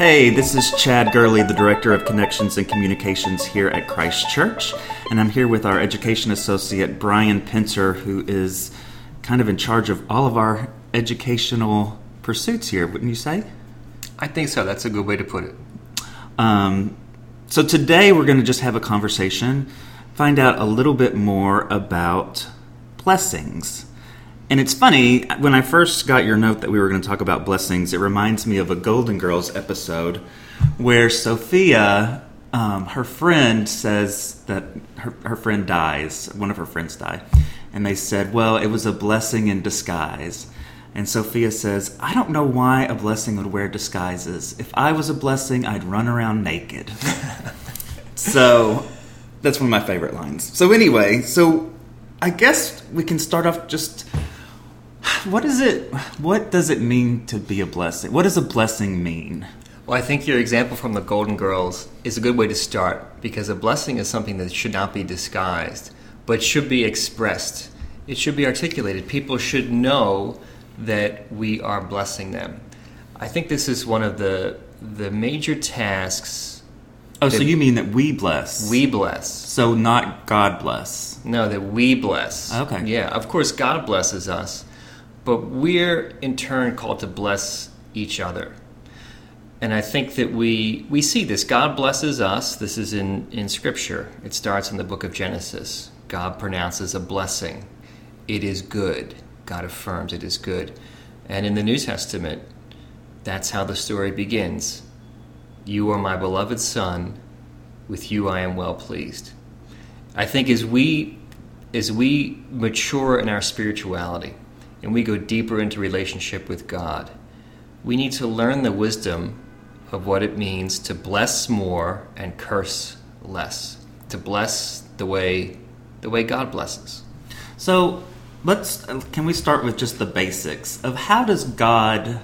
Hey, this is Chad Gurley, the Director of Connections and Communications here at Christ Church, and I'm here with our Education Associate, Brian Pincer, who is kind of in charge of all of our educational pursuits here, wouldn't you say? I think so. That's a good way to put it. Um, so today we're going to just have a conversation, find out a little bit more about blessings. And it's funny, when I first got your note that we were going to talk about blessings, it reminds me of a Golden Girls episode where Sophia, um, her friend, says that her, her friend dies, one of her friends die. And they said, well, it was a blessing in disguise. And Sophia says, I don't know why a blessing would wear disguises. If I was a blessing, I'd run around naked. so that's one of my favorite lines. So, anyway, so I guess we can start off just what is it what does it mean to be a blessing? What does a blessing mean? Well i think your example from the golden girls is a good way to start because a blessing is something that should not be disguised but should be expressed. It should be articulated. People should know that we are blessing them. I think this is one of the the major tasks oh so you mean that we bless? We bless. So not god bless? No that we bless. Okay. Yeah of course god blesses us but we're in turn called to bless each other. And I think that we, we see this. God blesses us. This is in, in Scripture. It starts in the book of Genesis. God pronounces a blessing. It is good. God affirms it is good. And in the New Testament, that's how the story begins. You are my beloved Son. With you I am well pleased. I think as we as we mature in our spirituality, and we go deeper into relationship with God, we need to learn the wisdom of what it means to bless more and curse less. To bless the way the way God blesses. So, let's can we start with just the basics of how does God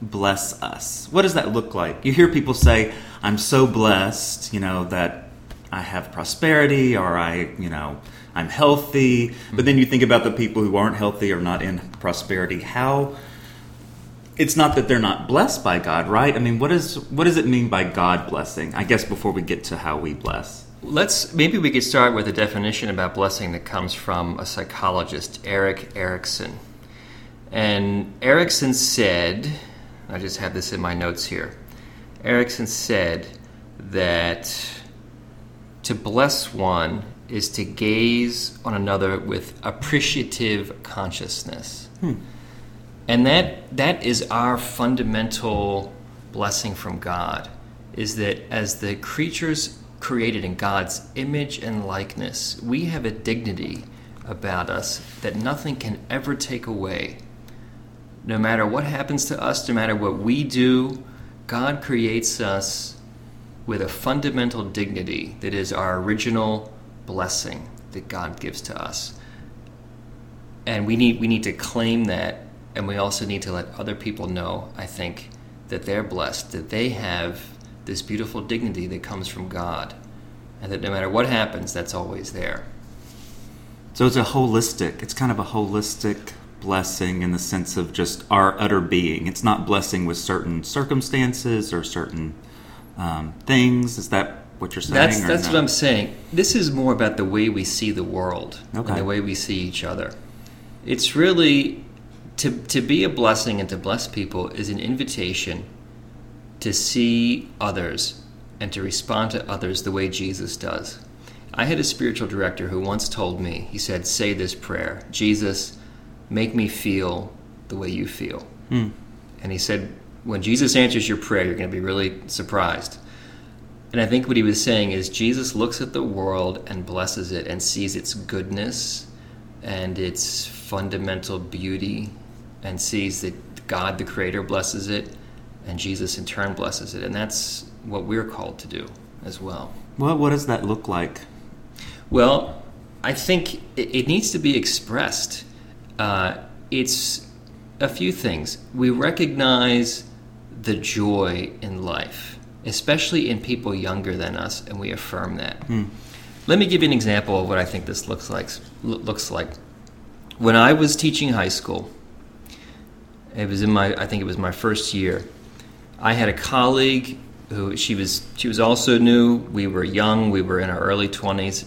bless us? What does that look like? You hear people say, "I'm so blessed," you know, that I have prosperity or I, you know, I'm healthy. But then you think about the people who aren't healthy or not in prosperity. How it's not that they're not blessed by God, right? I mean, what is what does it mean by God blessing? I guess before we get to how we bless. Let's maybe we could start with a definition about blessing that comes from a psychologist, Erik Erikson. And Erikson said, I just have this in my notes here. Erikson said that to bless one is to gaze on another with appreciative consciousness. Hmm. And that that is our fundamental blessing from God is that as the creatures created in God's image and likeness, we have a dignity about us that nothing can ever take away. No matter what happens to us, no matter what we do, God creates us with a fundamental dignity that is our original blessing that God gives to us. And we need we need to claim that and we also need to let other people know, I think, that they're blessed, that they have this beautiful dignity that comes from God. And that no matter what happens, that's always there. So it's a holistic, it's kind of a holistic blessing in the sense of just our utter being. It's not blessing with certain circumstances or certain um, things. Is that what you're saying? That's that's what I'm saying. This is more about the way we see the world okay. and the way we see each other. It's really to to be a blessing and to bless people is an invitation to see others and to respond to others the way Jesus does. I had a spiritual director who once told me, he said, Say this prayer Jesus, make me feel the way you feel. Hmm. And he said, When Jesus answers your prayer, you're going to be really surprised. And I think what he was saying is Jesus looks at the world and blesses it and sees its goodness and its fundamental beauty and sees that God the Creator blesses it and Jesus in turn blesses it. And that's what we're called to do as well. Well, what does that look like? Well, I think it, it needs to be expressed. Uh, it's a few things. We recognize the joy in life especially in people younger than us, and we affirm that. Hmm. Let me give you an example of what I think this looks like. Looks like when I was teaching high school. It was in my, I think it was my first year. I had a colleague who she was she was also new. We were young. We were in our early twenties.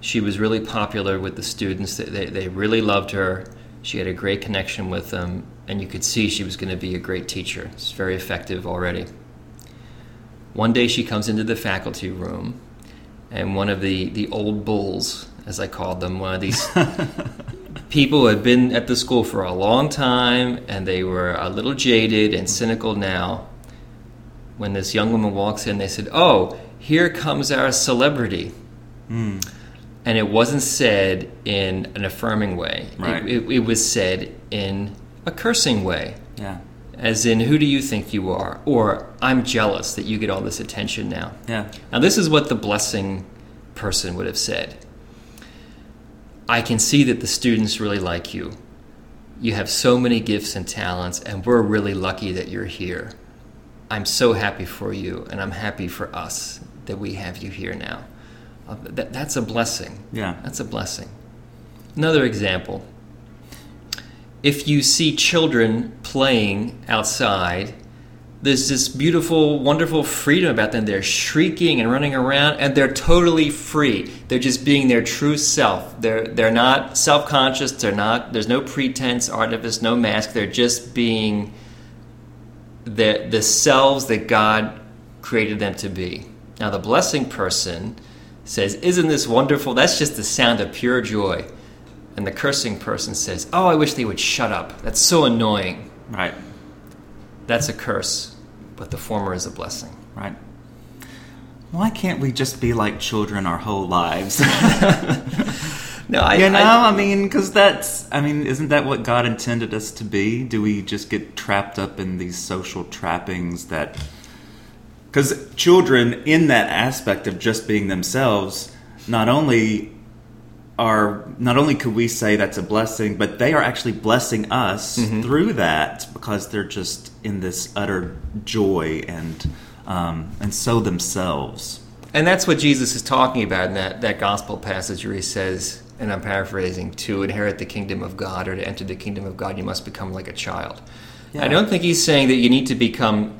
She was really popular with the students. They, they, they really loved her. She had a great connection with them, and you could see she was going to be a great teacher. It's very effective already. One day she comes into the faculty room, and one of the, the old bulls, as I called them, one of these people who had been at the school for a long time, and they were a little jaded and cynical now. When this young woman walks in, they said, Oh, here comes our celebrity. Hmm. And it wasn't said in an affirming way. It- It, it was said in a cursing way, Yeah. As in, Who do you think you are? Or, I'm jealous that you get all this attention now. Yeah. Now, this is what the blessing person would have said I can see that the students really like you. You have so many gifts and talents, and we're really lucky that you're here. I'm so happy for you, and I'm happy for us that we have you here now. Uh, that, that's a blessing. Yeah. That's a blessing. Another example if you see children playing outside, there's this beautiful, wonderful freedom about them. They're shrieking and running around, and they're totally free. They're just being their true self. They're they're not self-conscious. They're not. There's no pretense, artifice, no mask. They're just being the the selves that God created them to be. Now, the blessing person says, "Isn't this wonderful? That's just the sound of pure joy." And the cursing person says, "Oh, I wish they would shut up. That's so annoying." Right. That's a curse, but the former is a blessing. Right. Why can't we just be like children our whole lives? No, I, you know, I- I, mean, because that's, I mean, isn't that what God intended us to be? Do we just get trapped up in these social trappings that. Because children, in that aspect of just being themselves, not only are not only could we say that's a blessing, but they are actually blessing us through that because they're just in this utter joy and um, and so themselves. And that's what Jesus is talking about in that, that gospel passage where he says, and I'm paraphrasing, to inherit the kingdom of God or to enter the kingdom of God, you must become like a child. Yeah. I don't think he's saying that you need to become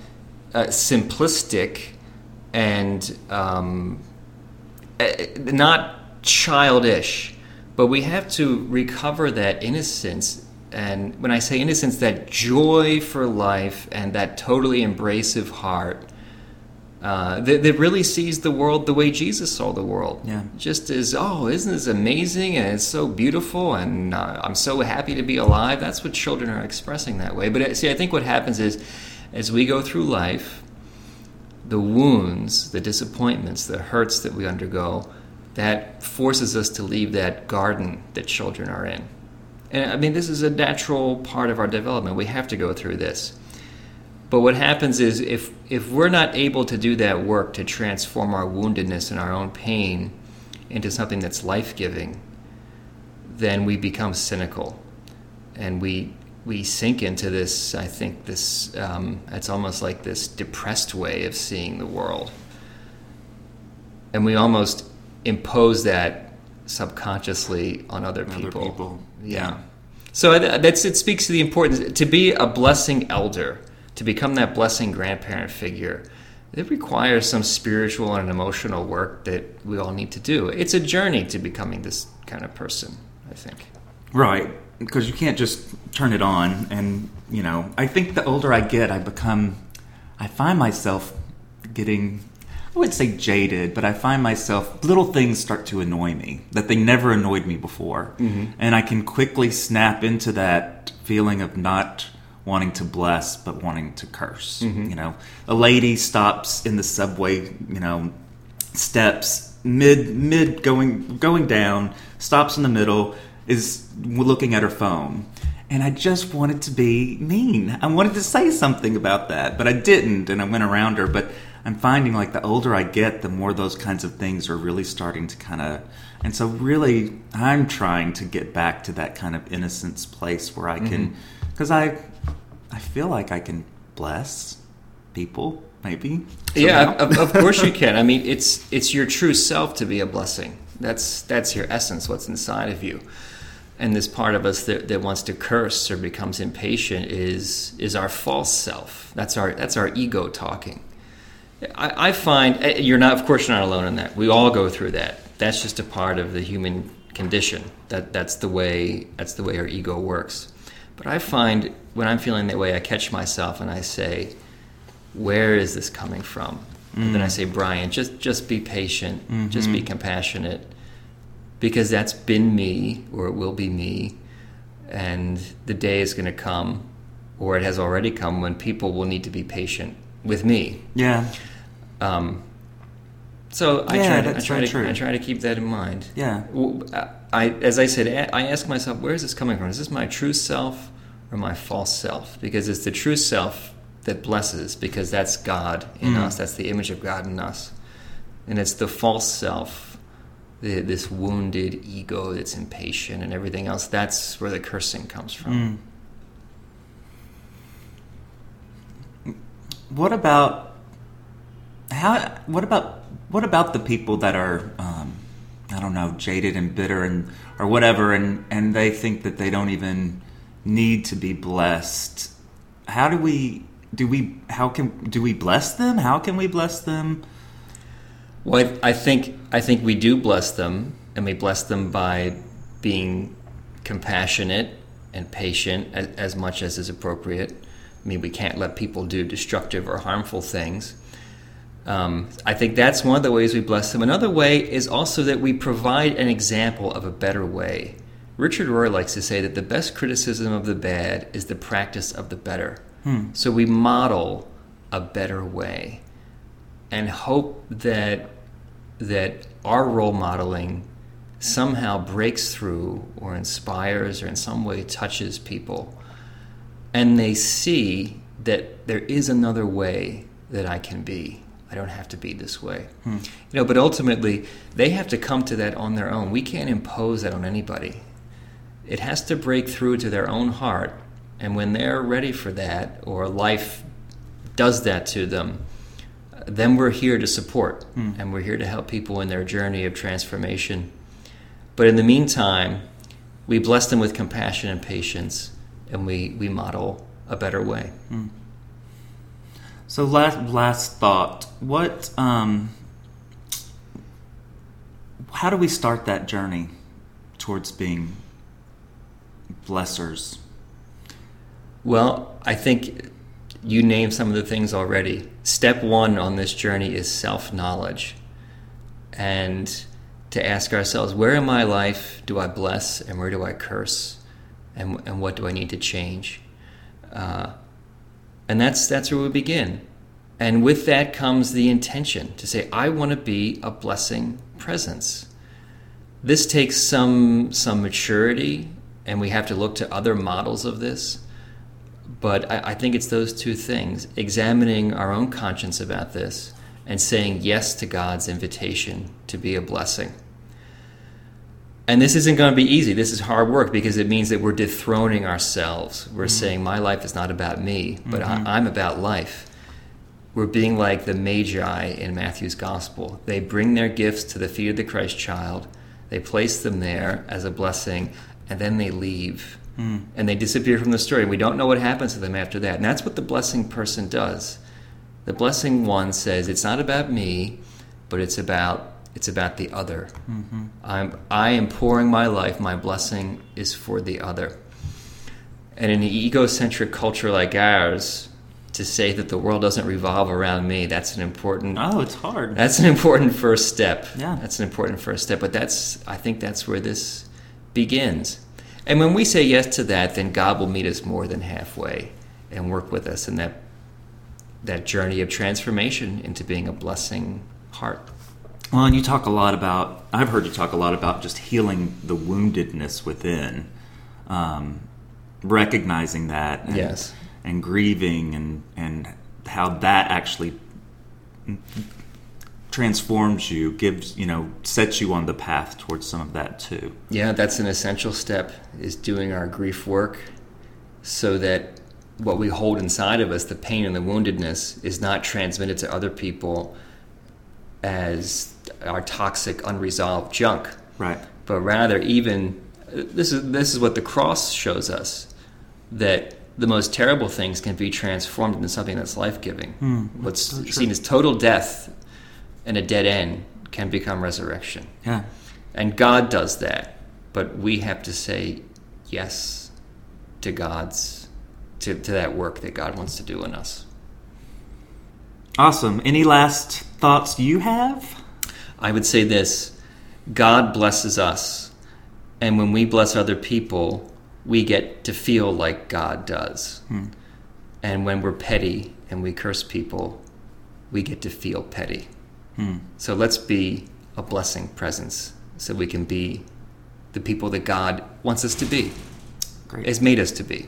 uh, simplistic and um, eh, not childish, but we have to recover that innocence. And when I say innocence, that joy for life and that totally embracive heart uh, that, that really sees the world the way Jesus saw the world. Yeah. Just as, oh, isn't this amazing? And it's so beautiful, and uh, I'm so happy to be alive. That's what children are expressing that way. But uh, see, I think what happens is, as we go through life, the wounds, the disappointments, the hurts that we undergo, that forces us to leave that garden that children are in. And I mean, this is a natural part of our development. We have to go through this. But what happens is if if we're not able to do that work to transform our woundedness and our own pain into something that's life-giving, then we become cynical, and we we sink into this. I think this um, it's almost like this depressed way of seeing the world, and we almost impose that subconsciously on other Other people. people. Yeah. So uh, th- that's it speaks to the importance to be a blessing elder, to become that blessing grandparent figure. It requires some spiritual and emotional work that we all need to do. It's a journey to becoming this kind of person, I think. Right, because you can't just turn it on. And, you know, I think the older I get, I become, I find myself getting, I wouldn't say jaded, but I find myself, little things start to annoy me that they never annoyed me before. Mm-hmm. And I can quickly snap into that feeling of not wanting to bless, but wanting to curse. Mm-hmm. You know, a lady stops in the subway, you know, steps mid mid going going down stops in the middle is looking at her phone and i just wanted to be mean i wanted to say something about that but i didn't and i went around her but i'm finding like the older i get the more those kinds of things are really starting to kind of and so really i'm trying to get back to that kind of innocence place where i can mm-hmm. because i i feel like i can bless people maybe Yeah, of, of course you can. I mean, it's it's your true self to be a blessing. That's that's your essence, what's inside of you. and this part of us that, that wants to curse or becomes impatient is is our false self. That's our that's our ego talking. I, I find eh, you're not, of course, you're not alone in that. We all go through that. That's just a part of the human condition. That that's the way that's the way our ego works. But I find when I'm feeling that way, I catch myself and I say, "Where is this coming from?" Mm. And then I say, "Brian, just just be patient. Mm-hmm. Just be compassionate." because that's been me or it will be me and the day is going to come or it has already come when people will need to be patient with me yeah um, so I, yeah, try to, I, try to, true. I try to keep that in mind yeah I, as I said I ask myself where is this coming from is this my true self or my false self because it's the true self that blesses because that's God in mm. us that's the image of God in us and it's the false self the, this wounded ego that's impatient and everything else. That's where the cursing comes from. Mm. What about how? What about what about the people that are um, I don't know jaded and bitter and or whatever, and and they think that they don't even need to be blessed. How do we do we how can do we bless them? How can we bless them? Well, I, think I think we do bless them, and we bless them by being compassionate and patient as, as much as is appropriate. I mean, we can't let people do destructive or harmful things. Um, I think that's one of the ways we bless them. Another way is also that we provide an example of a better way. Richard Rohr likes to say that the best criticism of the bad is the practice of the better. Hmm. So we model a better way and hope that that our role modeling somehow breaks through or inspires or in some way touches people and they see that there is another way that I can be. I don't have to be this way. Hmm. You know, but ultimately they have to come to that on their own. We can't impose that on anybody. It has to break through to their own heart and when they're ready for that or life does that to them, then we're here to support mm. and we're here to help people in their journey of transformation. But in the meantime, we bless them with compassion and patience and we, we model a better way. Mm. So last last thought, what um, how do we start that journey towards being blessers? Well, I think you named some of the things already. Step one on this journey is self knowledge. And to ask ourselves, where in my life do I bless and where do I curse? And, and what do I need to change? Uh, and that's, that's where we begin. And with that comes the intention to say, I want to be a blessing presence. This takes some, some maturity, and we have to look to other models of this. But I, I think it's those two things examining our own conscience about this and saying yes to God's invitation to be a blessing. And this isn't going to be easy. This is hard work because it means that we're dethroning ourselves. We're mm-hmm. saying, My life is not about me, but mm-hmm. I, I'm about life. We're being like the Magi in Matthew's Gospel. They bring their gifts to the feet of the Christ child, they place them there as a blessing, and then they leave. Mm. And they disappear from the story. We don't know what happens to them after that. And that's what the blessing person does. The blessing one says, It's not about me, but it's about it's about the other. Mm-hmm. I'm I am pouring my life, my blessing is for the other. And in an egocentric culture like ours, to say that the world doesn't revolve around me, that's an important Oh, it's hard. That's an important first step. Yeah. That's an important first step. But that's I think that's where this begins. And when we say yes to that, then God will meet us more than halfway and work with us in that that journey of transformation into being a blessing heart. Well, and you talk a lot about, I've heard you talk a lot about just healing the woundedness within, um, recognizing that. And, yes. And grieving and, and how that actually transforms you, gives you know, sets you on the path towards some of that too. Yeah, that's an essential step is doing our grief work so that what we hold inside of us, the pain and the woundedness, is not transmitted to other people as our toxic, unresolved junk. Right. But rather, even This is this is what the cross shows us that the most terrible things can be transformed into something that's life giving. Hmm. What's so seen as total death and a dead end can become resurrection. Yeah. And God does that, but we have to say yes to God's to, to that work that God wants to do in us. Awesome. Any last thoughts you have? I would say this God blesses us, and when we bless other people, we get to feel like God does. Hmm. And when we're petty and we curse people, we get to feel petty. Hmm. So let's be a blessing presence so we can be the people that God wants us to be, Great. has made us to be.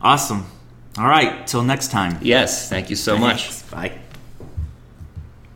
Awesome. All right. Till next time. Yes, thank you so much. Bye.